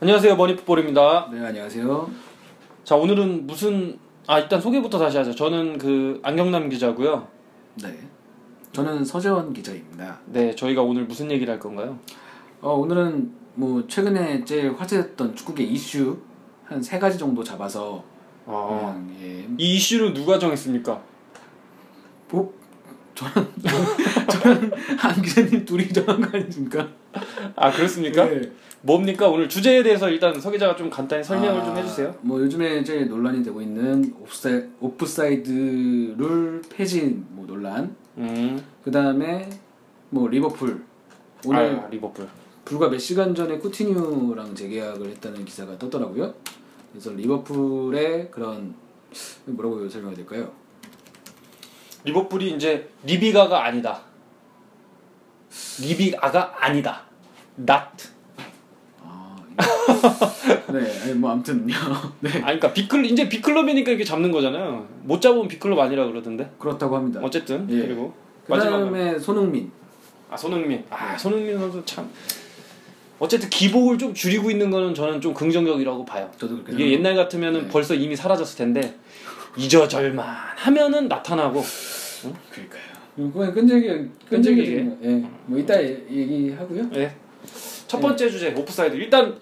안녕하세요 머니풋볼입니다. 네 안녕하세요. 자 오늘은 무슨 아 일단 소개부터 다시 하죠. 저는 그 안경남 기자고요. 네. 저는 서재원 기자입니다. 네 저희가 오늘 무슨 얘기를 할 건가요? 어, 오늘은 뭐 최근에 제일 화제됐던 축구계 이슈 한 세 가지 정도 잡아서 아, 그냥 예. 이 이슈를 누가 정했습니까? 뭐 저는 저는 안 기자님 둘이 정한 거 아닙니까? 아 그렇습니까? 네. 뭡니까 오늘 주제에 대해서 일단 서 기자가 좀 간단히 설명을 아, 좀 해주세요. 뭐 요즘에 제일 논란이 되고 있는 옵사이, 오프사이드 룰 폐지 뭐 논란. 음, 그 다음에 뭐 리버풀 오늘 아, 리버풀. 불과 몇 시간 전에 쿠티뉴랑 재계약을 했다는 기사가 떴더라고요. 그래서 리버풀의 그런 뭐라고 설명해야 될까요? 리버풀이 이제 리비가가 아니다. 리비아가 아니다. not. 아, 네, 아니, 뭐 아무튼요. 네, 아 그러니까 비클 이제 비클럽이니까 이렇게 잡는 거잖아요. 못 잡으면 비클럽 아니라 그러던데. 그렇다고 합니다. 어쨌든 예. 그리고 그 마지막으로 다음에 손흥민. 아 손흥민 아 손흥민 선수 참 어쨌든 기복을 좀 줄이고 있는 거는 저는 좀 긍정적이라고 봐요. 저도 그렇게 이게 옛날 같으면 은 네. 벌써 이미 사라졌을 텐데 잊어절만 하면은 나타나고 그러니까요. 그건 끈질기 끈질기게. 끈질기. 예, 뭐 이따 얘- 얘기하고요. 예. 첫 번째 주제 오프사이드 일단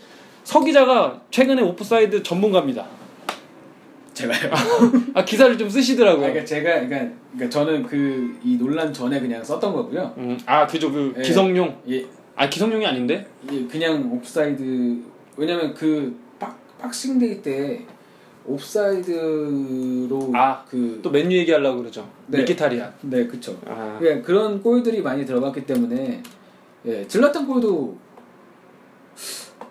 서 기자가 최근에 오프사이드 전문가입니다. 제가요. 아 기사를 좀 아, 쓰시더라고요. 그러니까 제가 그러니까, 그러니까 저는 그 이 논란 전에 그냥 썼던 거고요. 음, 아 그죠 그 예. 기성용 예, 아 기성용이 아닌데 예, 그냥 옵사이드 왜냐면 그 박, Boxing Day 때 옵사이드로 아, 그또 맨유 얘기하려고 그러죠. 네. 미키타리안. 네, 그쵸. 아, 예, 그런 골들이 많이 들어갔기 때문에 예, 즐라탄 골도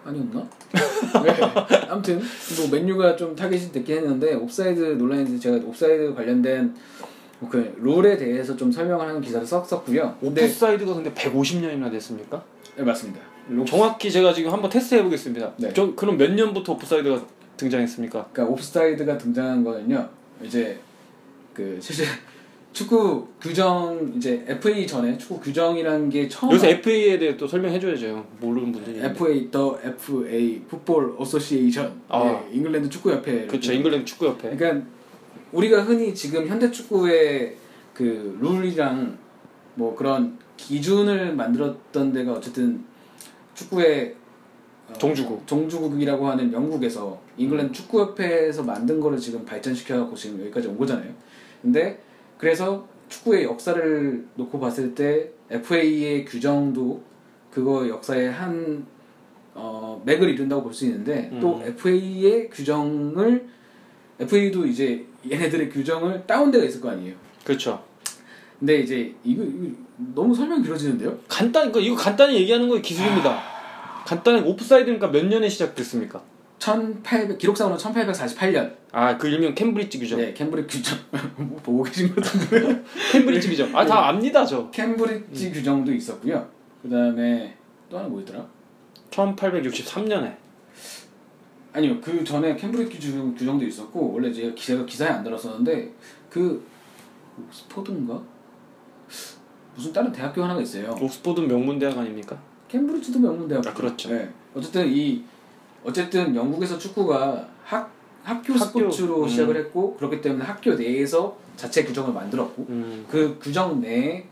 아니었나? 네, 아무튼 뭐 맨유가 좀 타겟이 됐긴 했는데 옵사이드 논란에서 제가 옵사이드 관련된 그 룰에 대해서 좀 설명을 하는 기사를 썼었고요. 오프사이드가 근데 150년이나 됐습니까? 네, 맞습니다. 정확히 제가 지금 한번 테스트 해보겠습니다. 네. 저 그럼 몇 년부터 오프사이드가 등장했습니까? 그러니까 옵사이드가 등장한 거는요. 이제 그 실제 축구 규정 이제 FA 전에 축구 규정이라는 게 처음 여기서 FA에 대해 또 설명해 줘야죠. 모르는 분들이. FA The FA Football Association 아. 예, 잉글랜드 축구 협회 그렇죠. 잉글랜드 축구 협회. 그러니까 우리가 흔히 지금 현대 축구의 그 룰이랑 뭐 그런 기준을 만들었던 데가 어쨌든 축구의 어, 종주국. 종주국이라고 하는 영국에서 잉글랜드 축구협회에서 만든 거를 지금 발전시켜갖고 지금 여기까지 온 거잖아요. 근데 그래서 축구의 역사를 놓고 봤을 때 FA의 규정도 그거 역사의 한 어, 맥을 이룬다고 볼 수 있는데 또 FA의 규정을 FA도 이제 얘네들의 규정을 다운 데가 있을 거 아니에요. 그렇죠. 근데 이제 이거, 이거 너무 설명 길어지는데요? 간단 이거 이거 간단히 얘기하는 거의 기술입니다. 간단히 오프사이드니까 몇 년에 시작됐습니까? 1800 기록상으로 1848년. 아 그 일명 캠브리지 규정. 네, 캠브리지 규정 뭐 보고 계신 것 같은데. 캠브리지 규정. 아 다 압니다 저. 캠브리지 규정도 있었고요. 그다음에 또 하나 뭐 있더라? 1863년에. 아니요, 그 전에 캠브리지 규정, 규정도 있었고 원래 제가 기사가 기사에 안 들었었는데 그 옥스퍼드인가? 무슨 다른 대학교 하나가 있어요. 옥스퍼드 명문 대학 아닙니까? 캠브리지도 명문 대학. 아, 그렇죠. 네. 어쨌든 이 어쨌든 영국에서 축구가 학 학교, 학교, 스포츠로 음. 시작을 했고 그렇기 때문에 학교 내에서 자체 규정을 만들었고 음. 그 규정 내에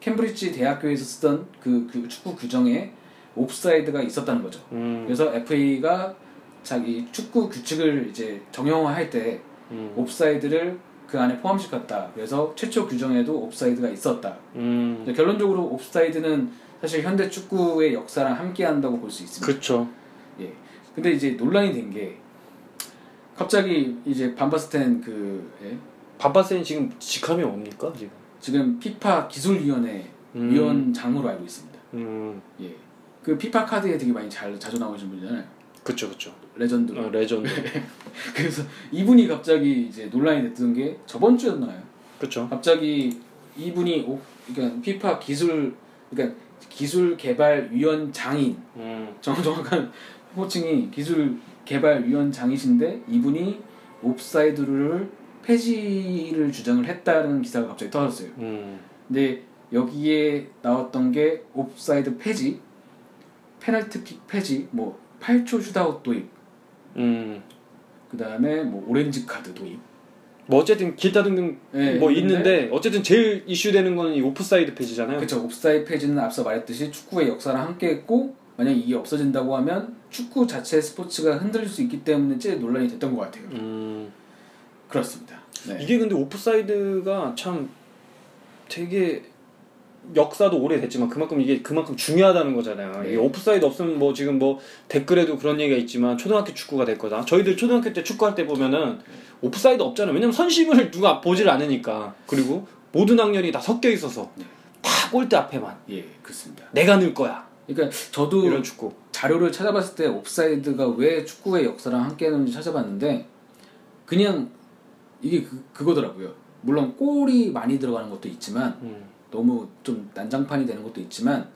캠브리지 대학교에서 쓰던 그, 그 축구 규정에 옵사이드가 있었다는 거죠. 음. 그래서 FA가 자기 축구 규칙을 이제 정형화할 때 음. 옵사이드를 그 안에 포함시켰다. 그래서 최초 규정에도 옵사이드가 있었다. 음. 결론적으로 옵사이드는 사실 현대 축구의 역사랑 함께한다고 볼 수 있습니다. 그렇죠. 예. 근데 이제 논란이 된 게 갑자기 이제 반바스텐 그 예? 바바센 지금 직함이 뭡니까 지금? 지금 피파 기술위원회 음. 위원장으로 알고 있습니다. 음. 예. 그 피파 카드에 되게 많이 잘 자주 나오시는 분이잖아요. 그렇죠, 그렇죠. legend로. 어, 레전드. 그래서 이분이 갑자기 이제 논란이 됐던 게 저번 주였나요? 그렇죠. 갑자기 이분이 오, 그러니까 피파 기술 그러니까 기술 개발 위원장인 음. 정, 정확한 호칭이 기술 개발 위원장이신데 이분이 옵사이드를 폐지를 주장을 했다는 기사가 갑자기 터졌어요. 음. 근데 여기에 나왔던 게 옵사이드 폐지, 페널티킥 폐지, 뭐 8초 shootout 도입. 음. 그 다음에 뭐 오렌지 카드 도입. 뭐 어쨌든 기타 등등 네, 뭐 있는데 어쨌든 제일 이슈되는 거는 이 오프사이드 폐지잖아요. 그렇죠. 옵사이드 폐지는 앞서 말했듯이 축구의 역사랑 함께했고 만약 이게 없어진다고 하면 축구 자체 스포츠가 흔들릴 수 있기 때문에 제일 논란이 됐던 것 같아요. 음. 그렇습니다. 네. 이게 근데 오프사이드가 참 되게 역사도 오래됐지만 그만큼 이게 그만큼 중요하다는 거잖아요. 네. 이게 오프사이드 없으면 뭐 지금 뭐 댓글에도 그런 얘기가 있지만 초등학교 축구가 될 거다. 저희들 초등학교 때 축구할 때 보면은 오프사이드 없잖아요. 왜냐면 선심을 누가 보질 않으니까. 그리고 모든 학년이 다 섞여 있어서 네. 다 골대 앞에만 예, 그렇습니다. 내가 넣을 거야. 그러니까 저도 이런 축구. 자료를 찾아봤을 때 옵사이드가 왜 축구의 역사랑 함께했는지 찾아봤는데 그냥 이게 그, 그거더라고요. 물론 골이 많이 들어가는 것도 있지만 음. 너무 좀 난장판이 되는 것도 있지만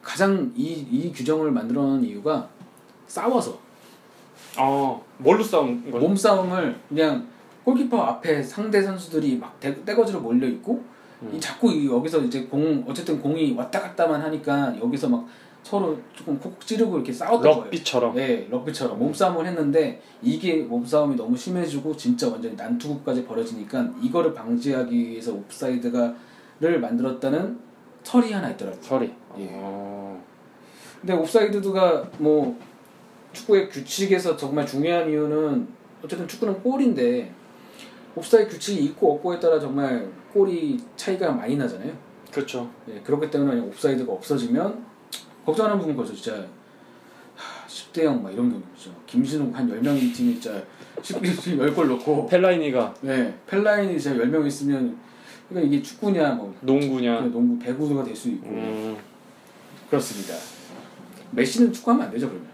가장 이, 이 규정을 만들어 놓은 이유가 싸워서 어, 뭘로 싸운 거죠? 몸싸움을 그냥 골키퍼 앞에 상대 선수들이 막 대, 떼거지로 몰려 있고 음. 이 자꾸 이 여기서 이제 공 어쨌든 공이 왔다 갔다만 하니까 여기서 막 서로 조금 콕 찌르고 이렇게 싸웠던 거예요. 럭비처럼. 네, 럭비처럼 몸싸움을 했는데 이게 몸싸움이 너무 심해지고 진짜 완전히 난투극까지 벌어지니까 이거를 방지하기 위해서 옵사이드가를 만들었다는 설이 하나 있더라고요. 설이. 예. 어. 근데 옵사이드가 뭐 축구의 규칙에서 정말 중요한 이유는 어쨌든 축구는 골인데 옵사이드 규칙이 있고 없고에 따라 정말 골이 차이가 많이 나잖아요. 그렇죠. 예, 그렇기 때문에 옵사이드가 없어지면 걱정하는 부분 벌써 진짜 하, 10대 0 막 이런 경우 있죠. 김신욱 한 10명 팀이 진짜 10, 10골 넣고 펠라이니가 네, 펠라이니 진짜 10명 있으면 그러니까 이게 축구냐 뭐 농구냐. 농구 배구가 될 수 있고 음. 그렇습니다. 메시는 축구하면 안 되죠 그러면.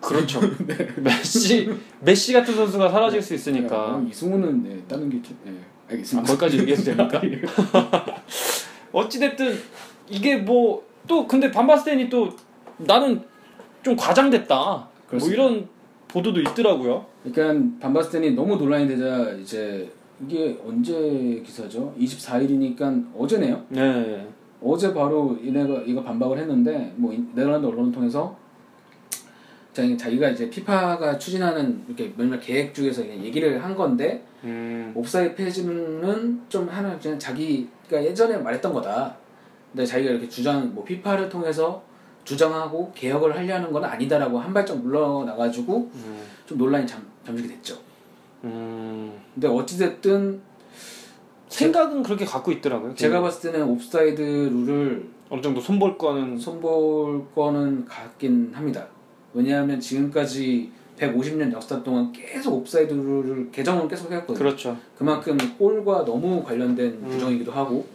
그렇죠. 메시 메시 같은 선수가 사라질 수 있으니까. 네, 이승우는 네, 다른 게 좀- 네, 아, 알겠습니다. 거기까지 얘기해도 됩니까? 어찌 됐든 이게 뭐 또 근데 반바스텐이 또 나는 좀 과장됐다. 뭐 그렇습니다. 이런 보도도 있더라고요. 그러니까 반바스텐이 너무 논란이 되자 이제 이게 언제 기사죠? 24일이니까 어제네요. 네. 어제 바로 이네가 이거 반박을 했는데 뭐 이- 네덜란드 언론을 통해서 자기 자기가 이제 피파가 추진하는 이렇게 몇몇 계획 중에서 그냥 얘기를 한 건데 음. 옵사이드 페이지는 좀 하나 그냥 자기가 예전에 말했던 거다. 근데 자기가 이렇게 주장 뭐 피파를 통해서 주장하고 개혁을 하려는 건 아니다라고 한 발짝 물러나가지고 음. 좀 논란이 잠, 잠식이 됐죠. 음. 근데 어찌됐든 생각은 그렇게 갖고 있더라고요. 제가 봤을 때는 옵사이드 룰을 어느 정도 손볼 거는 손볼 거는 같긴 합니다. 왜냐하면 지금까지 150년 역사 동안 계속 옵사이드 룰을 개정을 계속 해왔거든요. 그렇죠. 그만큼 골과 너무 관련된 음. 규정이기도 하고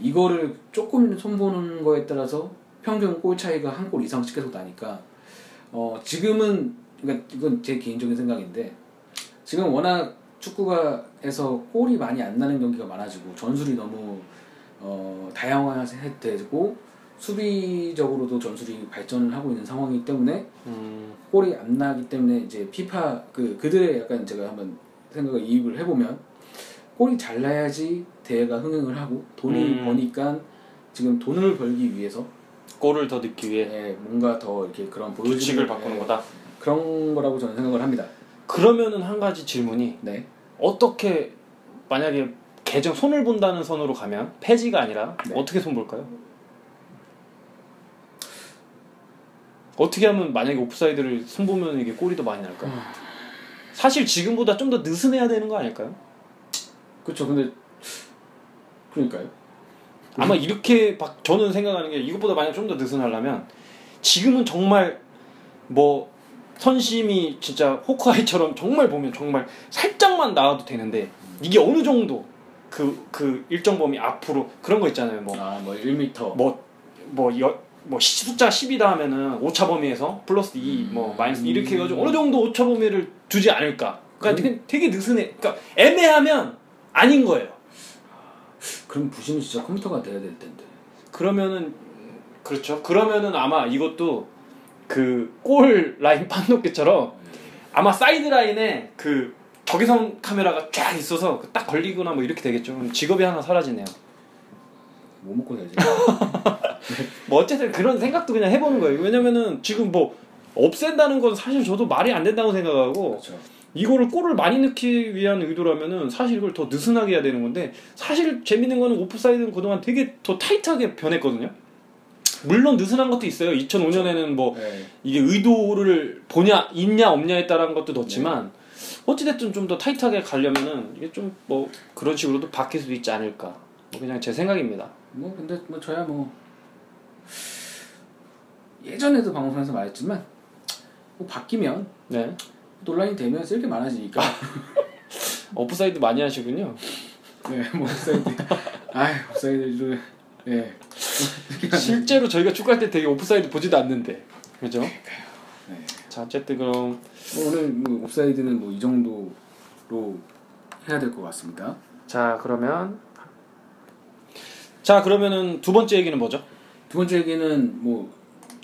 이거를 조금 손보는 거에 따라서 평균 골 차이가 한 골 이상씩 계속 나니까 어 지금은 그러니까 이건 제 개인적인 생각인데 지금 워낙 축구가에서 골이 많이 안 나는 경기가 많아지고 전술이 너무 어 다양화되고 수비적으로도 전술이 발전을 하고 있는 상황이기 때문에 음. 골이 안 나기 때문에 이제 피파 그 그들의 약간 제가 한번 생각을 이입을 해보면 골이 잘 나야지 대회가 흥행을 하고 돈이 음. 버니까 지금 돈을 벌기 위해서 골을 더 넣기 위해 예, 뭔가 더 이렇게 그런 규칙을 보여지는 바꾸는 예, 거다. 그런 거라고 저는 생각을 합니다. 그러면은 한 가지 질문이 네. 어떻게 만약에 개정 손을 본다는 선으로 가면 폐지가 아니라 네. 어떻게 손 볼까요? 어떻게 하면 만약에 오프사이드를 손 보면 이게 골이 더 많이 날까요? 음. 사실 지금보다 좀 더 느슨해야 되는 거 아닐까요? 그렇죠. 근데 그러니까요. 아마 이렇게 박- 저는 생각하는 게 이것보다 만약 좀 더 느슨하려면 지금은 정말 뭐 선심이 진짜 호크아이처럼 정말 보면 정말 살짝만 나와도 되는데 이게 어느 정도 그그 일정 범위 앞으로 그런 거 있잖아요 뭐 아뭐 1m. 뭐뭐 뭐 숫자 10이다 하면은 오차 범위에서 플러스 2, 뭐 마이너스 음. 이렇게 해가지고 어느 정도 오차 범위를 두지 않을까. 그러니까 되게, 되게 느슨해. 그러니까 애매하면 아닌 거예요. 그럼 부심이 진짜 컴퓨터가 돼야 될 텐데. 그러면은 그렇죠. 그러면은 아마 이것도 그 골 라인 판독기처럼 아마 사이드 라인에 그 적외선 카메라가 쫙 있어서 그 딱 걸리거나 뭐 이렇게 되겠죠. 그럼 직업이 하나 사라지네요. 뭐 먹고 살지? 뭐 어쨌든 그런 생각도 그냥 해보는 거예요. 왜냐면은 지금 뭐 없앤다는 건 사실 저도 말이 안 된다고 생각하고 그렇죠. 이거를 골을 많이 넣기 위한 의도라면은 사실 이걸 더 느슨하게 해야 되는 건데 사실 재밌는 거는 오프사이드는 그동안 되게 더 타이트하게 변했거든요. 물론 느슨한 것도 있어요. 2005년에는 뭐 네. 이게 의도를 보냐 있냐 없냐에 따른 것도 넣었지만 어찌됐든 좀 더 타이트하게 가려면은 이게 좀 뭐 그런 식으로도 바뀔 수도 있지 않을까. 뭐 그냥 제 생각입니다. 뭐 근데 뭐 저야 뭐 예전에도 방송에서 말했지만 뭐 바뀌면 네. 논란이 되면 쓸 게 많아지니까. 오프사이드 많이 하시군요. 네, 뭐 옵사이드. 아이, 옵사이드를 예. 실제로 저희가 축구할 때 되게 오프사이드 보지도 않는데. 그죠? 네. 자, 어쨌든 그럼 뭐 오늘 뭐 옵사이드는 뭐 이 정도로 해야 될 것 같습니다. 자, 그러면 자, 그러면은 두 번째 얘기는 뭐죠? 두 번째 얘기는 뭐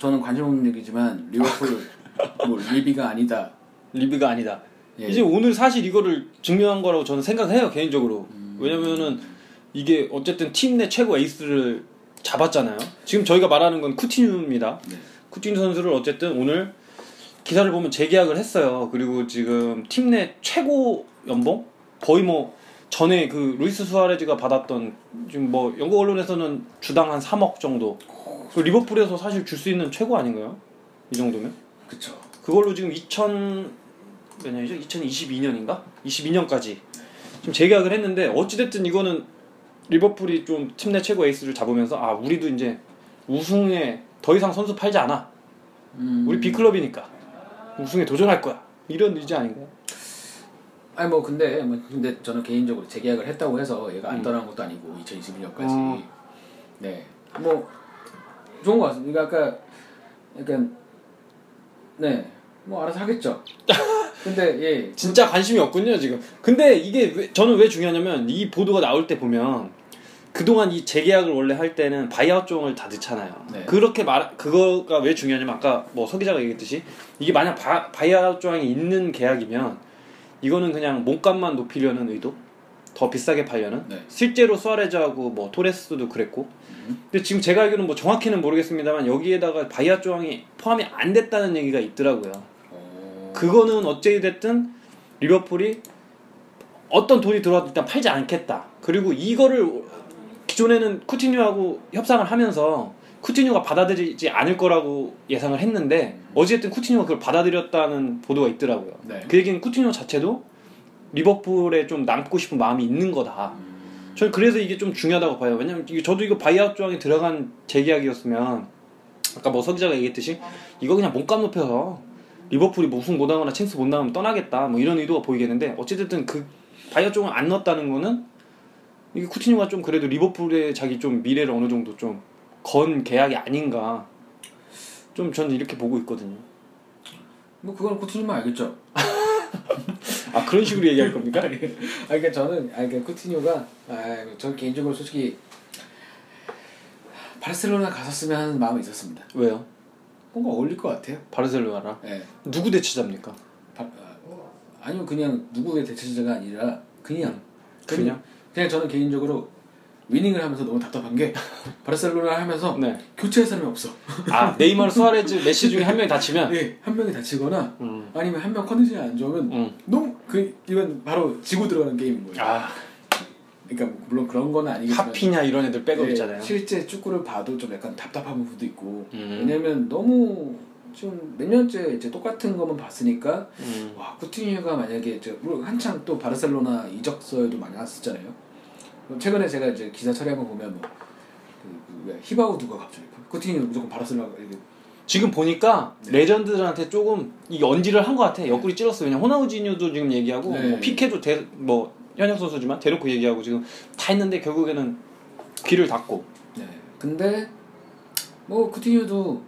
저는 관심 없는 얘기지만 리버풀 뭐 리비가 아니다. 리뷰가 아니다. 예. 이제 오늘 사실 이거를 증명한 거라고 저는 생각해요 개인적으로. 왜냐면은 이게 어쨌든 팀 내 최고 에이스를 잡았잖아요. 지금 저희가 말하는 건 쿠티뉴입니다. 네. 쿠티뉴 선수를 어쨌든 오늘 기사를 보면 재계약을 했어요. 그리고 지금 팀 내 최고 연봉 거의 뭐 전에 그 루이스 수아레즈가 받았던 지금 뭐 영국 언론에서는 주당 한 3억 정도. 그 리버풀에서 사실 줄 수 있는 최고 아닌가요? 이 정도면? 그쵸. 그걸로 지금 2000 몇 년이죠? 2022년인가? 22년까지 지금 재계약을 했는데 어찌됐든 이거는 리버풀이 좀 팀 내 최고 에이스를 잡으면서 아 우리도 이제 우승에 더 이상 선수 팔지 않아 음. 우리 B클럽이니까 우승에 도전할 거야 이런 의지 아닌가요? 아니 뭐 근데 뭐 근데 저는 개인적으로 재계약을 했다고 해서 얘가 안 음. 떠난 것도 아니고 2021년까지 어. 네 뭐 좋은 것 같습니다. 그러니까 아까 약간 네 뭐 알아서 하겠죠. 근데 예 진짜 관심이 없군요 지금 근데 이게 왜- 저는 왜 중요하냐면 이 보도가 나올 때 보면 그동안 이 재계약을 원래 할 때는 buyout 조항을 다 넣잖아요. 네. 그렇게 말 그거가 왜 중요하냐면 아까 뭐 서 기자가 얘기했듯이 이게 만약 바, buyout 조항이 있는 계약이면 이거는 그냥 몸값만 높이려는 의도, 더 비싸게 팔려는. 네. 실제로 수아레즈하고 뭐 토레스도 그랬고. 근데 지금 제가 알기로는 뭐 정확히는 모르겠습니다만 여기에다가 buyout 조항이 포함이 안 됐다는 얘기가 있더라고요. 어, 그거는 어찌 됐든 리버풀이 어떤 돈이 들어와도 일단 팔지 않겠다. 그리고 이거를 기존에는 쿠티뉴하고 협상을 하면서 쿠티뉴가 받아들이지 않을 거라고 예상을 했는데 어찌됐든 쿠티뉴가 그걸 받아들였다는 보도가 있더라고요. 네. 그 얘기는 쿠티뉴 자체도 리버풀에 좀 남고 싶은 마음이 있는 거다. 음, 저는 그래서 이게 좀 중요하다고 봐요. 왜냐면 저도 이거 buyout 조항이 들어간 재계약이었으면 아까 뭐 서기자가 얘기했듯이 이거 그냥 몸값 높여서 리버풀이 뭐 우승 못하거나 챔스 못 나가면 떠나겠다 뭐 이런 의도가 보이겠는데 어찌됐든 그 buyout 조항을 안 넣었다는 거는 이게 쿠티뉴가 좀 그래도 리버풀의 자기 좀 미래를 어느 정도 좀 건 계약이 아닌가 좀 저는 이렇게 보고 있거든요. 뭐 그건 쿠티뉴만 알겠죠. 아 그런 식으로 얘기할 겁니까? 아 그러니까 저는 아 그러니까 쿠티뉴가 아 저 개인적으로 솔직히 바르셀로나 갔었으면 하는 마음이 있었습니다. 왜요? 뭔가 어울릴 것 같아요. 바르셀로나랑 예. 누구 대치자입니까? 바, 아, 아니면 그냥 누구의 대체자가 아니라 그냥 그냥? 그냥 저는 개인적으로 위닝을 하면서 너무 답답한 게 바르셀로나 하면서 네. 교체할 사람이 없어. 아 네이마르 수아레즈 메시 중에 한 명이 다치면 예, 한 명이 다치거나 음. 아니면 한 명 컨디션이 안 좋으면 음. 너무 그 이건 바로 지고 들어가는 게임인 거예요. 아 그러니까 물론 그런 건 아니겠지만 하피냐 이런 애들 백업 예, 있잖아요. 실제 축구를 봐도 좀 약간 답답한 부분도 있고 음. 왜냐면 너무 좀 몇 년째 이제 똑같은 것만 봤으니까 음. 와 쿠티뉴가 만약에 저 물론 한창 또 바르셀로나 이적서에도 많이 나왔었잖아요. 최근에 제가 이제 기사 처리한 거 보면 뭐 그, 그, 히바우드가 갑자기 쿠티뉴 무조건 바르셀로나 이렇게 지금 보니까 네. 레전드들한테 조금 이 언지를 한 것 같아. 옆구리 찔렀어. 왜냐 호나우지뉴도 지금 얘기하고 네. 뭐 피케도 대, 뭐 현역 선수지만 대놓고 얘기하고 지금 다 했는데 결국에는 귀를 닫고. 네. 근데 뭐 쿠티뉴도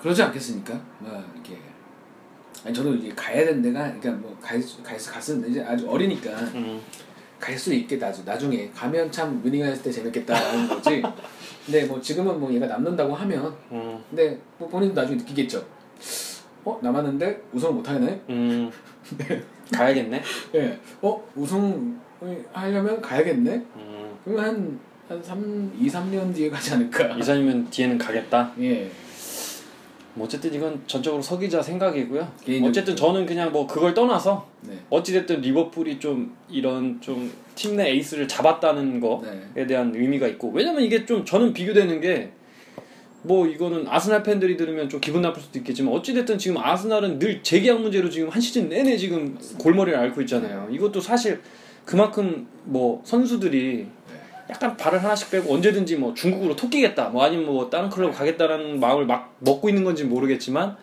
그러지 않겠습니까? 뭐 이렇게 아니 저도 이제 가야 되는 데가 그러니까 뭐갈 갔었는데 이제 아주 어리니까 음. 갈 수 있겠다 나중 나중에 가면 참 위닝했을 때 재밌겠다라는 거지. 근데 뭐 지금은 뭐 얘가 남는다고 하면 음. 근데 뭐 본인도 나중에 느끼겠죠. 어 남았는데 우승을 못 하네. 음. 가야겠네. 예. 어 우승 하려면 가야겠네. 음. 그러면 한 한 3, 2, 3년 뒤에 가지 않을까. 이사님은 뒤에는 가겠다. 예. 뭐 어쨌든 이건 전적으로 서 기자 생각이고요. 어쨌든 저는 그냥 뭐 그걸 떠나서 네. 어찌됐든 리버풀이 좀 이런 좀 팀 내 에이스를 잡았다는 거에 네. 대한 의미가 있고 왜냐면 이게 좀 저는 비교되는 게 뭐 이거는 아스날 팬들이 들으면 좀 기분 나쁠 수도 있겠지만 어찌됐든 지금 아스날은 늘 재계약 문제로 지금 한 시즌 내내 지금 골머리를 앓고 있잖아요. 이것도 사실 그만큼 뭐 선수들이 약간 발을 하나씩 빼고 언제든지 뭐 중국으로 토끼겠다 뭐 아니면 뭐 다른 클럽 가겠다라는 마음을 막 먹고 있는 건지 모르겠지만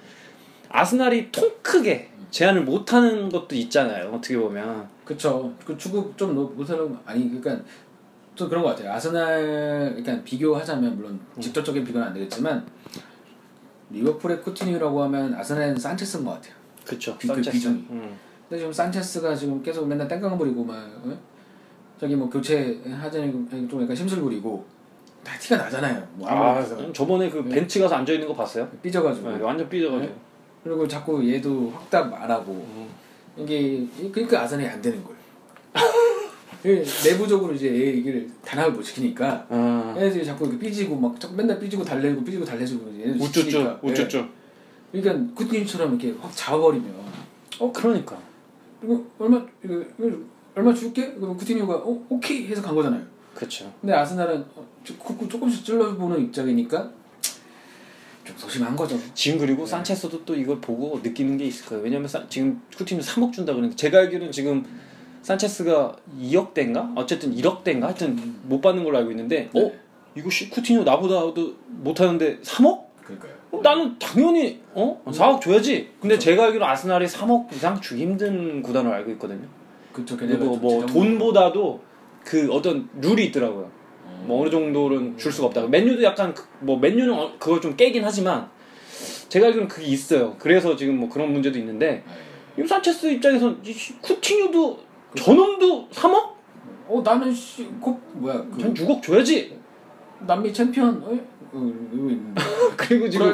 아스날이 통 크게 제안을 못하는 것도 있잖아요 어떻게 보면 그쵸. 그 축구 좀 노- 못하는 아니 그러니까 좀 그런 것 같아요. 아스날 그러니까 비교하자면 물론 직접적인 비교는 안 되겠지만 리버풀의 쿠티뉴라고 하면 아스날은 산체스인 것 같아요. 그쵸 비- 그 산체스. 비중이. 음. 근데 지금 산체스가 지금 계속 맨날 땡깡 부리고 막 어? 저기 뭐 교체 하자니 좀 약간 심술 부리고 다 티가 나잖아요. 뭐 아 아무래도. 저번에 그 벤치 가서 앉아 있는 거 봤어요? 삐져가지고. 네, 완전 삐져가지고. 그리고 자꾸 얘도 확답 안 하고. 이게 그러니까 아산이 안 되는 거예요. 이 내부적으로 이제 얘 얘기를 단합을 못 시키니까. 아, 얘네들이 자꾸 이렇게 삐지고 막 자꾸 맨날 삐지고 달래고 삐지고 달래주고 우쭈쭈. 예. 우쭈쭈. 그러니까 쿠티님처럼 이렇게 확 잡아버리면. 어 그러니까. 이거 얼마 이거, 이거 얼마 줄게? 그럼 쿠티뉴가 어 오케이 해서 간 거잖아요. 그쵸 근데 아스날은 어, 조- 조금씩 찔러보는 입장이니까 좀 소심한 거죠. 지금 그리고 네. 산체스도 또 이걸 보고 느끼는 게 있을 거예요. 왜냐면 산- 지금 쿠티뉴 3억 준다 그러는데 제가 알기로는 지금 산체스가 2억 대인가? 어쨌든 1억 대인가? 하여튼 못 받는 걸로 알고 있는데 어? 네. 이거 씨 쿠티뉴 나보다도 못하는데 3억? 그러니까요. 어, 나는 당연히 어? 4억 줘야지. 근데 제가 알기로 아스날이 3억 이상 주기 힘든 구단으로 알고 있거든요. 그쵸. 그리고 뭐 돈보다도 그 어떤 룰이 있더라고요. 어. 뭐 어느 정도는 줄 수가 없다. 맨유도 약간 그- 뭐 맨유는 어- 그걸 좀 깨긴 하지만 제가 알기로는 그게 있어요. 그래서 지금 뭐 그런 문제도 있는데 이 산체스 입장에선 이 씨, 쿠티뉴도 저놈도 3억? 어 나는 씨곧 뭐야 그 전 6억 줘야지. 남미 챔피언 어? 있는데 그리고 지금.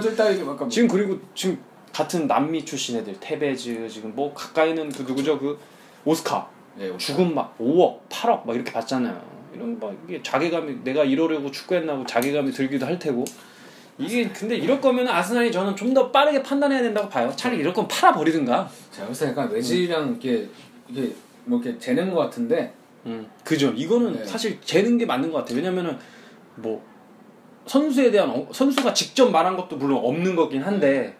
지금 그리고 지금 같은 남미 출신 애들 테베즈 지금 뭐 가까이는 그 누구죠 그 오스카 예, 죽은 막 5억, 8억 막 이렇게 받잖아요. 이런 막 이게 자괴감이 내가 이러려고 축구했나고 자괴감이 들기도 할 테고. 이게 근데 이럴 거면 아스날이 저는 좀 더 빠르게 판단해야 된다고 봐요. 차라리 이럴 거면 팔아 버리든가. 제가 봤을 때 약간 외지랑 이렇게 이게 뭐 이렇게 재는 것 같은데 음. 그죠. 이거는 네. 사실 재는 게 맞는 것 같아요. 왜냐면은 뭐 선수에 대한 어- 선수가 직접 말한 것도 물론 없는 거긴 한데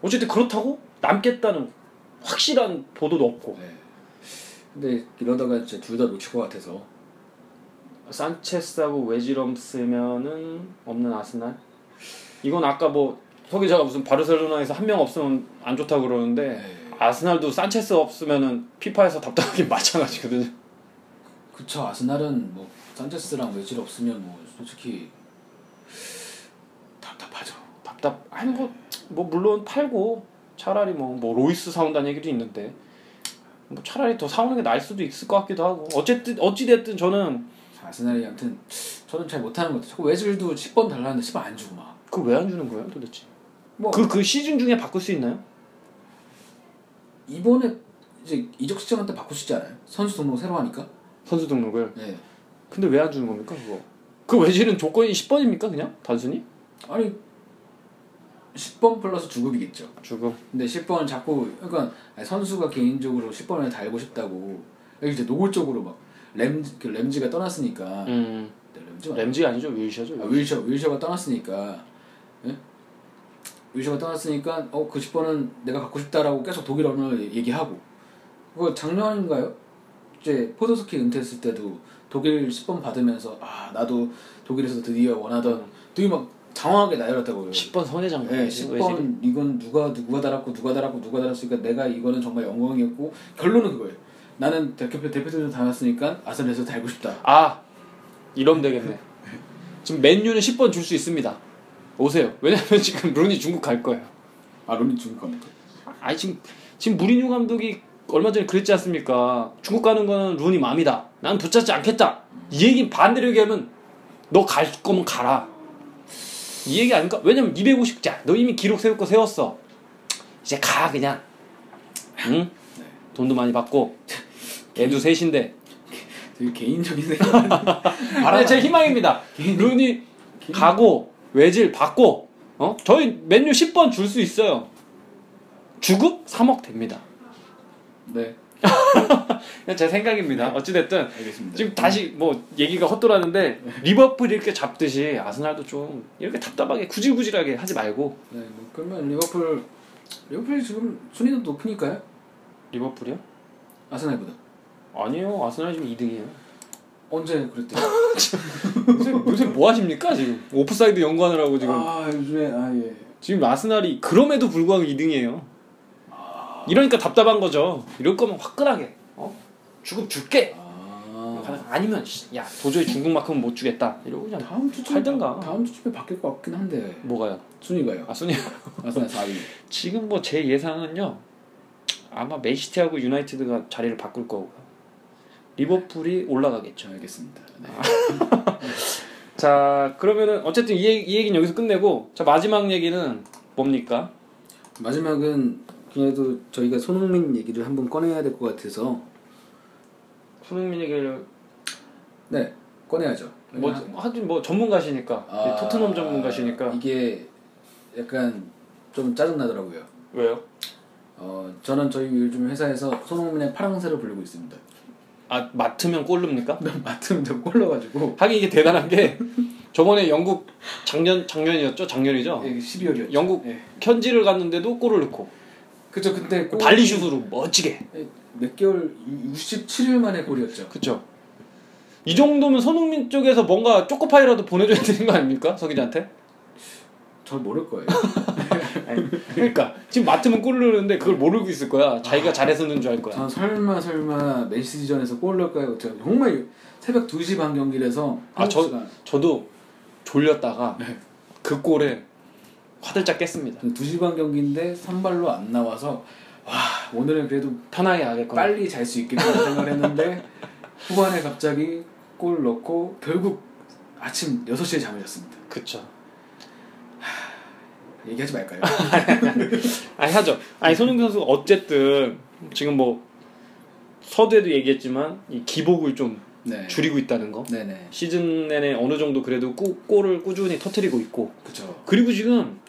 어쨌든 그렇다고 남겠다는 확실한 보도도 없고 네. 근데 이러다가 이제 둘 다 놓칠 것 같아서 산체스하고 웨지럼스면은 없는 아스날. 이건 아까 뭐 서기자가 무슨 바르셀로나에서 한 명 없으면 안 좋다고 그러는데 네. 아스날도 산체스 없으면은 피파에서 답답하긴 마찬가지거든요. 그쵸 아스날은 뭐 산체스랑 외질 없으면 뭐 솔직히 답답하죠. 답답. 아니 뭐, 뭐 물론 팔고 차라리 뭐, 뭐 로이스 사온다는 얘기도 있는데 뭐 차라리 더 사오는 게 나을 수도 있을 것 같기도 하고 어쨌든 어찌 됐든 저는 아스날이 아무튼 저는 잘 못하는 것 같아요. 외질도 10번 달라는데 10번 안 주고 막. 그걸 왜 안 주는 거예요 도대체? 뭐그그 시즌 중에 바꿀 수 있나요? 이번에 이제 이적 시장한테 바꿀 수 있지 않아요? 선수 등록 새로 하니까. 선수 등록을. 네. 근데 왜 안 주는 겁니까 그거? 그 외질은 조건이 10번입니까 그냥 단순히? 아니 10번 플러스 주급이겠죠. 주고. 근데 10번 자꾸 그러니까 선수가 개인적으로 10번을 달고 싶다고 이제 노골적으로 막 램즈 그 램지가 떠났으니까 음. 네, 램지? 램지가 아니죠 윌셔죠. 아, 윌셔 윌셔가 떠났으니까 예? 윌셔가 떠났으니까 어 그 10번은 내가 갖고 싶다라고 계속 독일 언어를 얘기하고 그거 작년인가요? 이제 포도스키 은퇴했을 때도 독일 10번 받으면서 아 나도 독일에서 드디어 원하던 되게 막 장황하게 나열했다고요. 10번 선회장. 네, 10번 이건 누가 누가 달았고 누가 달았고 누가 달았으니까 내가 이거는 정말 영광이었고 결론은 그거예요. 나는 대표표 대표팀에서 달았으니까 아스날에서 달고 싶다. 아 이러면 되겠네. 지금 맨유는 10번 줄 수 있습니다. 오세요. 왜냐면 지금 루니 중국 갈 거예요. 아 론이 중국 겁니까? 아니 지금 지금 무리뉴 감독이 얼마 전에 그랬지 않습니까? 중국 가는 거는 루니 맘이다. 난 붙잡지 않겠다. 이 얘기 반대로 얘기하면 너 갈 거면 가라. 이 얘기 아닙니까? 왜냐면 250자 너 이미 기록 세울 거 세웠어. 이제 가 그냥. 응? 돈도 많이 받고 애도 셋인데. 되게 개인적인 생각. 아니 제 희망입니다. 루니 가고 외질 받고 어? 저희 맨유 10번 줄 수 있어요. 주급 3억 됩니다. 네, 제 생각입니다. 어찌됐든 알겠습니다. 지금 다시 뭐 얘기가 헛돌았는데 리버풀 이렇게 잡듯이 아스날도 좀 이렇게 답답하게 구질구질하게 하지 말고 네, 뭐 그러면 리버풀 리버풀이 지금 순위도 높으니까요. 리버풀이요? 아스날보다. 아니요 아스날 지금 2등이에요. 언제 그랬대요? 요새, 요새 뭐 하십니까 지금 오프사이드 연구하느라고 지금 아 요즘에 아 예. 지금 아스날이 그럼에도 불구하고 2등이에요. 이러니까 답답한 거죠. 이럴 거면 화끈하게 어? 주급 줄게. 아 아니면 씨, 야 도저히 중국만큼은 못 주겠다. 이러고 그냥 다음 주쯤 팔든가. 다음 주쯤에 바뀔 것 같긴 한데 뭐가요? 순위가요. 아 순위 아스날 4위. 지금 뭐 제 예상은요. 아마 맨시티하고 유나이티드가 자리를 바꿀 거고 리버풀이 올라가겠죠. 알겠습니다. 네. 자 그러면은 어쨌든 이, 얘기, 이 얘기는 여기서 끝내고 자 마지막 얘기는 뭡니까? 마지막은 그래도 저희가 손흥민 얘기를 한번 꺼내야 될 것 같아서 손흥민 얘기를 네 꺼내야죠. 뭐 하여튼 뭐 전문가시니까 아, 토트넘 전문가시니까 이게 약간 좀 짜증 나더라고요. 왜요? 어 저는 저희 요즘 회사에서 손흥민의 파랑새를 부르고 있습니다. 아 맡으면 꼴릅니까? 맡으면 좀 꼴러가지고 하긴 이게 대단한 게 저번에 영국 작년 작년이었죠 작년이죠 12월이었죠. 영국 예. 현지를 갔는데도 골을 넣고 그죠 근데 골- 발리슛으로 멋지게 예, 몇 개월 67일 만에 골이었죠. 그쵸 이 정도면 손흥민 쪽에서 뭔가 초코파이라도 보내줘야 되는 거 아닙니까 서 기자한테? 저 모를 거예요. 그러니까 지금 맡으면 골을 넣는데 그걸 모르고 있을 거야 자기가 잘해서 넣은 줄알 거야 전 설마 설마 맨시티전에서 골 넣을까요? 제가 정말 새벽 2시 반 경기라서 아, 저- 저도 졸렸다가 네. 그 골에 화들짝 깼습니다 2시 반 경기인데 선발로 안 나와서 와 오늘은 그래도 편하게 하겠거나 빨리 잘 수 있겠다 생각을 했는데 후반에 갑자기 골 넣고 결국 아침 6시에 잠을 잤습니다. 그쵸 얘기하지 말까요? 아니 하죠. 아니 손흥민 선수가 어쨌든 지금 뭐 서두에도 얘기했지만 이 기복을 좀 네. 줄이고 있다는 거. 네네. 시즌 내내 어느 정도 그래도 꾸, 골을 꾸준히 터트리고 있고 그쵸. 그리고 지금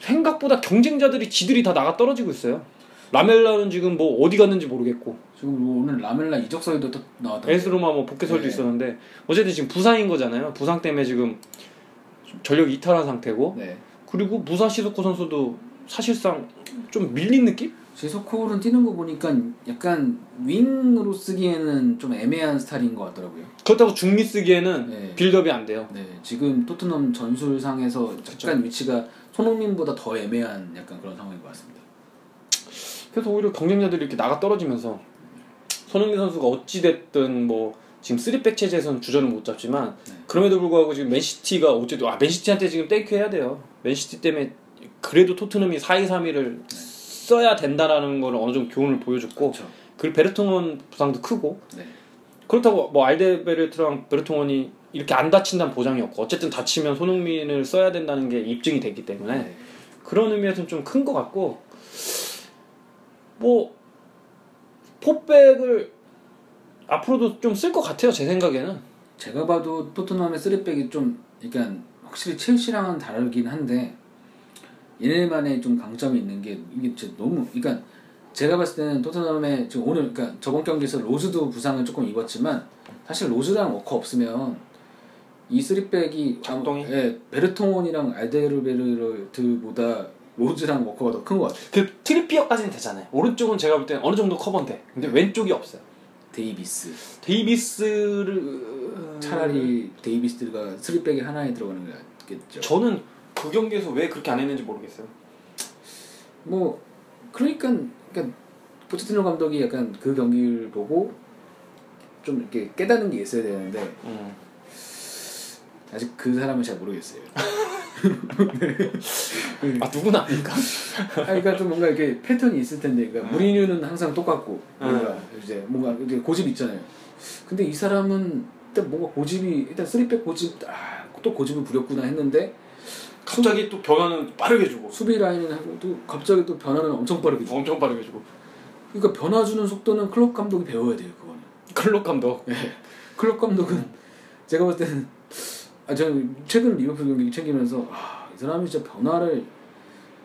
생각보다 경쟁자들이 지들이 다 나가 떨어지고 있어요. 라멜라는 지금 뭐 어디 갔는지 모르겠고 지금 뭐 오늘 라멜라 이적설도 또 나왔다. 에스로마 뭐 복귀설도 네. 있었는데 어쨌든 지금 부상인 거잖아요. 부상 때문에 지금 전력 이탈한 상태고 네. 그리고 무사 시소코 선수도 사실상 좀 밀린 느낌? 제소콜은 뛰는 거 보니까 약간 윙으로 쓰기에는 좀 애매한 스타일인 것 같더라고요. 그렇다고 중미 쓰기에는 네. 빌드업이 안 돼요. 네. 지금 토트넘 전술상에서 약간 위치가 손흥민보다 더 애매한 약간 그런 상황인 것 같습니다. 그래서 오히려 경쟁자들이 이렇게 나가 떨어지면서 손흥민 선수가 어찌 됐든 뭐 지금 3 back 체제에서는 주전을 못 잡지만 네. 그럼에도 불구하고 지금 맨시티가 어쨌든 아 맨시티한테 지금 thank you 해야 돼요. 맨시티 때문에 그래도 토트넘이 4-2-3-1을 써야 된다라는 걸 어느 정도 교훈을 보여줬고 그렇죠. 그리고 베르통원 부상도 크고 네. 그렇다고 뭐 알데베르트랑 베르통원이 이렇게 안 다친다는 보장이 없고 어쨌든 다치면 손흥민을 써야 된다는 게 입증이 됐기 때문에 네. 그런 의미에서는 좀 큰 것 같고 뭐 포백을 앞으로도 좀 쓸 것 같아요 제 생각에는 제가 봐도 토트넘의 쓰리백이 좀 약간 확실히 첼시랑은 다르긴 한데 얘네만의 좀 강점이 있는 게 이게 진짜 너무 그러니까 제가 봤을 때는 토트넘의 지금 오늘 그러니까 저번 경기에서 로즈도 부상을 조금 입었지만 사실 로즈랑 워커 없으면 이 three back이 작동이? 예, 베르통원이랑 알데르베이럴트보다 로즈랑 워커가 더 큰 것 같아요. 그 트리피어까지는 되잖아요 오른쪽은 제가 볼 때는 어느 정도 커버인데 근데 왼쪽이 없어요 데이비스 데이비스를 차라리 데이비스가 three back에 하나에 들어가는 게 낫겠죠. 저는 그 경기에서 왜 그렇게 안 했는지 모르겠어요 뭐 그러니까 그러니까 포체티노 감독이 약간 그 경기를 보고 좀 이렇게 깨닫는 게 있어야 되는데 음. 아직 그 사람은 잘 모르겠어요. 아 누구나 아닙니까? 아, 그러니까 좀 뭔가 이렇게 패턴이 있을 텐데, 그러니까 무리뉴는 항상 똑같고 뭔가 음. 이제 뭔가 이제 고집 있잖아요. 근데 이 사람은 일단 뭔가 고집이 일단 쓰리백 고집 아 또 고집을 부렸구나 했는데 갑자기 또 변화는 빠르게 주고 수비 라인은 하고 또 갑자기 또 변화는 엄청 빠르게 줘. 엄청 빠르게 주고 그러니까 변화 주는 속도는 클롭 감독이 배워야 돼요 그거는. 클롭 감독 클롭 감독은 제가 봤을 때는 아 저는 최근 리버풀 경기 챙기면서 아, 이 사람이 진짜 변화를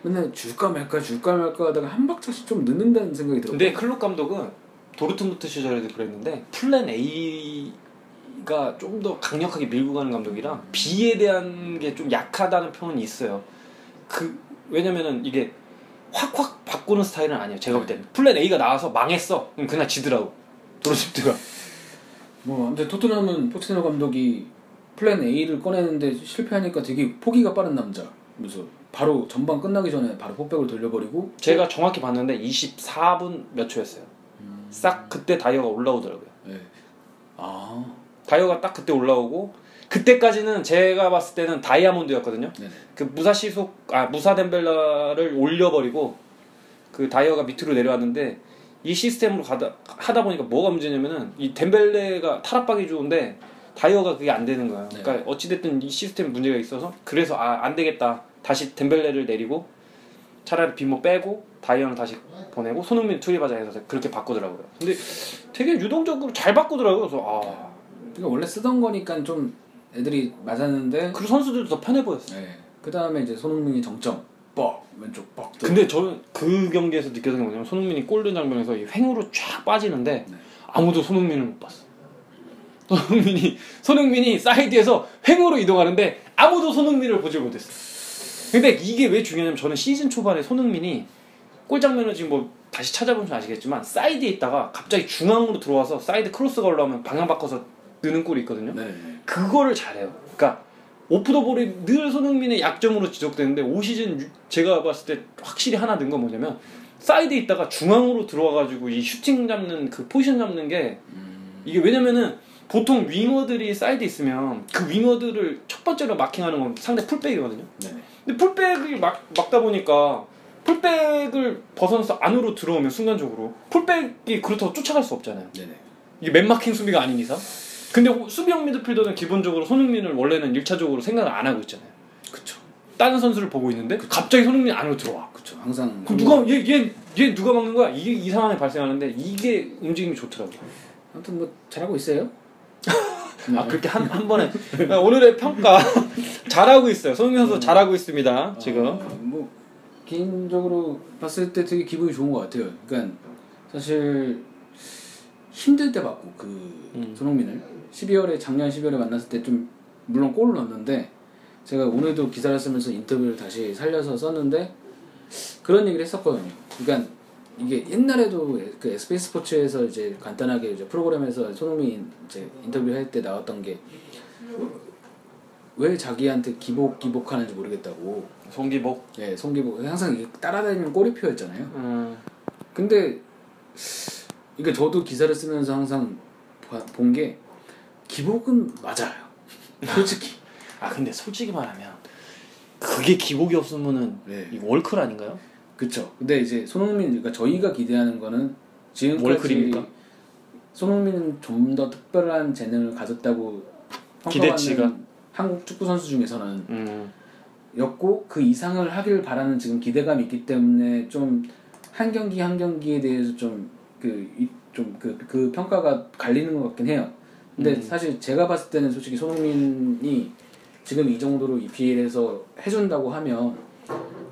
맨날 줄까 말까 줄까 말까 하다가 한 박자씩 좀 늦는다는 생각이 들어요. 근데 클롭 감독은 도르트문트 시절에도 그랬는데 플랜 A가 좀 더 강력하게 밀고 가는 감독이라 B에 대한 게 좀 약하다는 평은 있어요. 그 왜냐면은 이게 확확 바꾸는 스타일은 아니에요. 제가 볼 때는 플랜 A가 나와서 망했어. 그럼 그냥 지더라고. 도르트문트가. 뭐 아무튼 토트넘은 포체티노 감독이 플랜 A를 꺼내는데 실패하니까 되게 포기가 빠른 남자. 그래서 바로 전반 끝나기 전에 바로 포백을 돌려버리고 제가 정확히 봤는데 24분 몇 초였어요. 싹 그때 다이어가 올라오더라고요. 네. 아 다이어가 딱 그때 올라오고 그때까지는 제가 봤을 때는 다이아몬드였거든요. 네네. 그 무사 시 속 아 무사 덴벨라를 올려버리고 그 다이어가 밑으로 내려왔는데 이 시스템으로 가다 하다 보니까 뭐가 문제냐면은 이 덴벨레가 탈압박이 좋은데 다이어가 그게 안 되는 거예요. 네. 그러니까 어찌 됐든 이 시스템 문제가 있어서 그래서 아 안 되겠다 다시 덴벨레를 내리고 차라리 빈모 빼고 다이어는 다시 보내고 손흥민 투입하자 해서 그렇게 바꾸더라고요. 근데 되게 유동적으로 잘 바꾸더라고요. 그래서 아 그러니까 원래 쓰던 거니까 좀 애들이 맞았는데 그 선수들도 더 편해 보였어요. 네. 그 다음에 이제 손흥민이 정점 뻑 왼쪽 뻑 근데 저는 그 경기에서 느꼈던 게 뭐냐면 손흥민이 골 넣은 장면에서 이 횡으로 쫙 빠지는데 네. 아무도 손흥민을 못 봤어. 손흥민이 손흥민이 사이드에서 횡으로 이동하는데 아무도 손흥민을 보질 못했어. 근데 이게 왜 중요하냐면 저는 시즌 초반에 손흥민이 골 장면을 지금 뭐 다시 찾아보면 아시겠지만 사이드에 있다가 갑자기 중앙으로 들어와서 사이드 크로스가 올라오면 방향 바꿔서 넣는 골이 있거든요. 네. 그거를 잘해요. 그러니까 off the ball이 늘 손흥민의 약점으로 지적되는데 올 시즌 유- 제가 봤을 때 확실히 하나 는 건 뭐냐면 사이드에 있다가 중앙으로 들어와가지고 이 슈팅 잡는 그 포지션 잡는 게 음, 이게 왜냐면은 보통 윙어들이 사이드에 있으면 그 윙어들을 첫 번째로 마킹하는 건 상대 풀백이거든요. 네네. 근데 풀백을 막, 막다 보니까 풀백을 벗어나서 안으로 들어오면 순간적으로 풀백이 그렇다고 쫓아갈 수 없잖아요. 네네. 이게 맨마킹 수비가 아닌 이상. 근데 호- 수비형 미드필더는 기본적으로 손흥민을 원래는 1차적으로 생각을 안 하고 있잖아요. 그쵸. 다른 선수를 보고 있는데 갑자기 손흥민이 안으로 들어와. 그쵸. 항상 그럼 누가 얘 얘 얘 누가 막는 거야? 이게 이 상황이 발생하는데 이게 움직임이 좋더라고요. 아무튼 뭐 잘하고 있어요. 아 그렇게 한 한 번에 오늘의 평가 잘하고 있어요. 손흥민 선수 잘하고 있습니다. 지금. 어, 뭐 개인적으로 봤을 때 되게 기분이 좋은 것 같아요. 그러니까 사실 힘들 때 봤고 그 음. 손흥민을 12월에 작년 12월에 만났을 때 좀 물론 골을 넣었는데 제가 오늘도 기사를 쓰면서 인터뷰를 다시 살려서 썼는데 그런 얘기를 했었거든요. 그러니까 이게 옛날에도 그 SBS 스포츠에서 이제 간단하게 이제 프로그램에서 손흥민 이제 인터뷰할 때 나왔던 게 왜 자기한테 기복 기복하는지 모르겠다고. 송기복. 예, 송기복 항상 따라다니는 꼬리표였잖아요. 음. 근데 이게 저도 기사를 쓰면서 항상 본 게 기복은 맞아요. 솔직히. 아 근데 솔직히 말하면 그게 기복이 없으면은 네. 월클 아닌가요? 그쵸. 근데 이제 손흥민, 그러니까 저희가 기대하는 거는 지금까지? 손흥민은 좀 더 특별한 재능을 가졌다고 기대치가? 한국 축구 선수 중에서는 음. 였고 그 이상을 하길 바라는 지금 기대감이 있기 때문에 좀 한 경기 한 경기에 대해서 좀 그 좀 그 그 평가가 갈리는 것 같긴 해요. 근데 음. 사실 제가 봤을 때는 솔직히 손흥민이 지금 이 정도로 EPL에서 해준다고 하면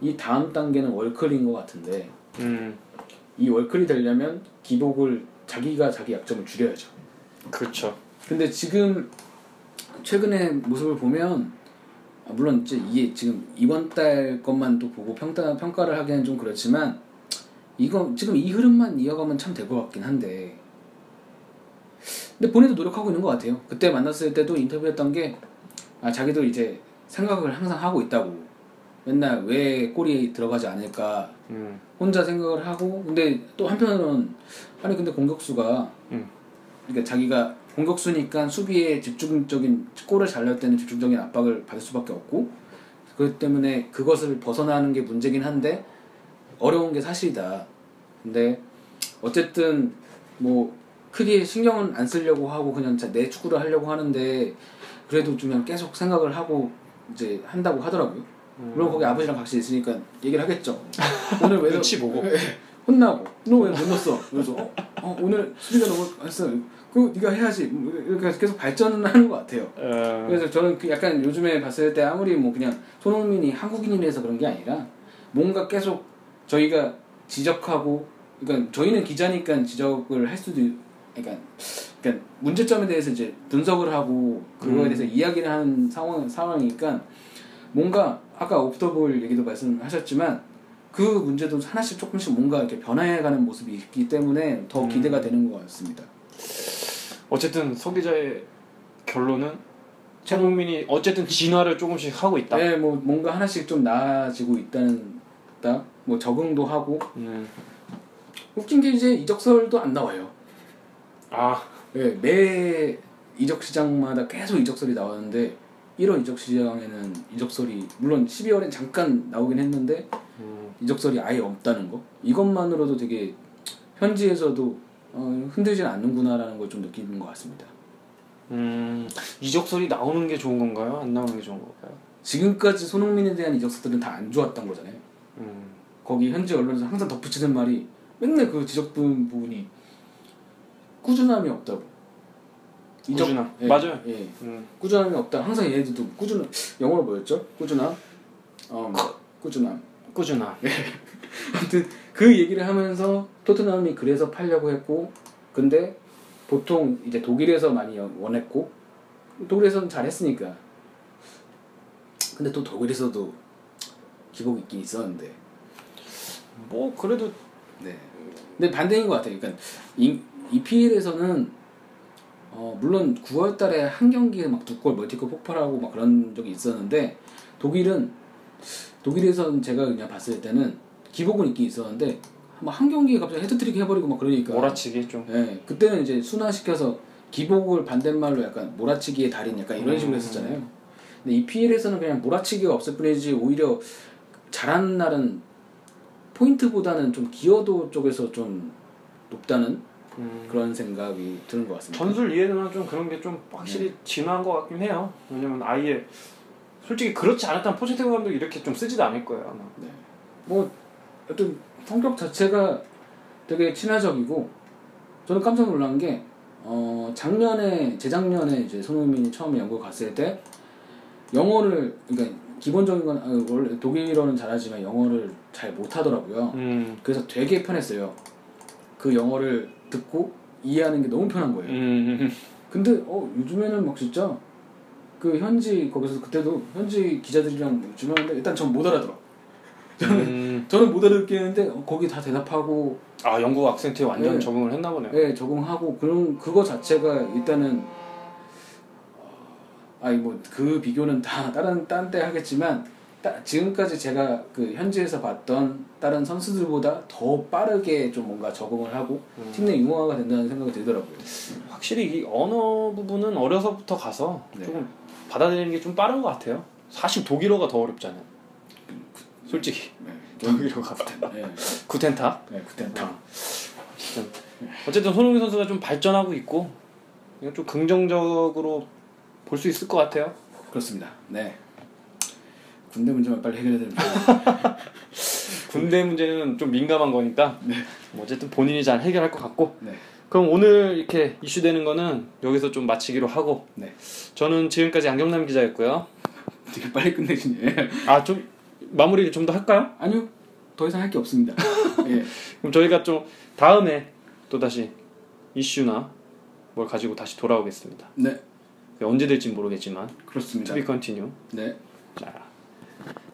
이 다음 단계는 월클인 것 같은데 음. 이 월클이 되려면 기복을 자기가 자기 약점을 줄여야죠. 그렇죠. 근데 지금 최근의 모습을 보면 아, 물론 이제 이게 지금 이번 달 것만 또 보고 평가 평가를 하기는 좀 그렇지만 이거 지금 이 흐름만 이어가면 참 될 것 같긴 한데 근데 본인도 노력하고 있는 것 같아요. 그때 만났을 때도 인터뷰했던 게 아, 자기도 이제 생각을 항상 하고 있다고 맨날 왜 골이 들어가지 않을까 음. 혼자 생각을 하고 근데 또 한편으로는 아니 근데 공격수가 음. 그러니까 자기가 공격수니까 수비에 집중적인 골을 잘 넣을 때는 집중적인 압박을 받을 수밖에 없고 그렇기 때문에 그것을 벗어나는 게 문제긴 한데 어려운 게 사실이다. 근데 어쨌든 뭐 크게 신경은 안 쓰려고 하고 그냥 자- 내 축구를 하려고 하는데 그래도 좀 그냥 계속 생각을 하고 이제 한다고 하더라고요. 물론 거기 아버지랑 같이 있으니까 얘기를 하겠죠. 오늘 왜 눈치 보고. 혼나고 너 왜 못 넣었어? 그래서 어, 어, 오늘 수비가 너무 했어. 그 네가 해야지. 뭐 이렇게 계속 발전을 하는 것 같아요. 어, 그래서 저는 그 약간 요즘에 봤을 때 아무리 뭐 그냥 손흥민이 한국인이라서 그런 게 아니라 뭔가 계속 저희가 지적하고 그러니까 저희는 기자니까 지적을 할 수도 그러니까 그러니까 문제점에 대해서 이제 분석을 하고 그거에 음. 대해서 이야기를 하는 상황 상황이니까 뭔가 아까 오프더볼 얘기도 말씀하셨지만 그 문제도 하나씩 조금씩 뭔가 이렇게 변화해가는 모습이 있기 때문에 더 음. 기대가 되는 것 같습니다. 어쨌든 서 기자의 결론은 최국민이 어쨌든 진화를 조금씩 하고 있다. 네, 뭐 뭔가 하나씩 좀 나아지고 있다는 다. 뭐 적응도 하고 음. 웃긴 게 이제 이적설도 안 나와요. 아, 네, 매 이적 시장마다 계속 이적설이 나왔는데 1월 이적 시장에는 이적설이 물론 12월엔 잠깐 나오긴 했는데 음. 이적설이 아예 없다는 거 이것만으로도 되게 현지에서도 어, 흔들진 않는구나라는 걸 좀 느끼는 것 같습니다. 음, 이적설이 나오는 게 좋은 건가요? 안 나오는 게 좋은 건가요? 지금까지 손흥민에 대한 이적설들은 다 안 좋았던 거잖아요. 음. 거기 현지 언론에서 항상 덧붙이는 말이 맨날 그 지적분 부분이 꾸준함이 없다고. 꾸준함. 예, 맞아요. 예. 음. 꾸준함이 없다. 항상 얘네들도 꾸준 영어로 뭐였죠? 꾸준함. 어, 꾸준함. 꾸준함. 아무튼 그 얘기를 하면서 토트넘이 그래서 팔려고 했고 근데 보통 이제 독일에서 많이 원했고 독일에서는 잘했으니까 근데 또 독일에서도 기복이 있긴 있었는데 뭐 그래도 네. 근데 반대인 것 같아요. 그러니까 이, EPL에서는 어, 물론 9월 달에 한 경기에 막 두 골 멀티골 폭발하고 막 그런 적이 있었는데 독일은 독일에서는 제가 그냥 봤을 때는 기복은 있긴 있었는데 막 한 경기에 갑자기 해트트릭 해버리고 막 그러니까 몰아치기 좀. 예, 그때는 이제 순화시켜서 기복을 반대말로 약간 몰아치기의 달인 약간 이런 식으로 음. 했었잖아요. 근데 EPL에서는 그냥 몰아치기가 없을 뿐이지 오히려 잘하는 날은 포인트보다는 좀 기여도 쪽에서 좀 높다는 음. 그런 생각이 드는 것 같습니다. 전술 이해는 좀 그런 게 좀 확실히 진화한 것 같긴 해요. 왜냐면 아예 솔직히 그렇지 않았다면 포체티노 감독이 이렇게 좀 쓰지도 않을 거예요. 아마. 뭐 어떤 성격 자체가 되게 친화적이고 저는 깜짝 놀란 게 어, 작년에 재작년에 이제 손흥민이 처음에 영국 갔을 때 영어를 그러니까 기본적인 건 아, 원래 독일어는 잘하지만 영어를 잘 못하더라고요. 음. 그래서 되게 편했어요. 그 영어를 듣고 이해하는 게 너무 편한 거예요. 음. 근데 어 요즘에는 막 진짜 그 현지 거기서 그때도 현지 기자들이랑 주문하는데 일단 전 못 알아들어. 음. 저는 못 알아듣겠는데 어, 거기 다 대답하고 아 영국 악센트에 완전 네. 적응을 했나 보네요. 예 적응하고 그런 그거 자체가 일단은 어, 아니 뭐 그 비교는 다 다른 딴 때 하겠지만 따- 지금까지 제가 그 현지에서 봤던 다른 선수들보다 더 빠르게 좀 뭔가 적응을 하고 음. 팀 내 융화가 된다는 생각이 들더라고요. 확실히 이 언어 부분은 어려서부터 가서 네. 조금 받아들이는 게 좀 빠른 것 같아요. 사실 독일어가 더 어렵잖아요. 솔직히 네. 독일어가 네. 구텐타. 네, 구텐타. 어쨌든, 어쨌든 손흥민 선수가 좀 발전하고 있고 좀 긍정적으로 볼 수 있을 것 같아요. 그렇습니다. 네. 군대 문제만 빨리 해결해야 됩니다. 군대 문제는 좀 민감한 거니까 뭐 어쨌든 본인이 잘 해결할 것 같고 네. 그럼 오늘 이렇게 이슈되는 거는 여기서 좀 마치기로 하고 네. 저는 지금까지 안경남 기자였고요. 되게 빨리 끝내시네. 아 좀 마무리를 좀 더 할까요? 아니요. 더 이상 할 게 없습니다. 예. 그럼 저희가 좀 다음에 또 다시 이슈나 뭘 가지고 다시 돌아오겠습니다. 네. 언제 될지 모르겠지만 그렇습니다. to be continue. 네. 자,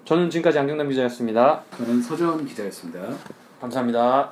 저는 지금까지 안경남 기자였습니다. 저는 서정 기자였습니다. 감사합니다.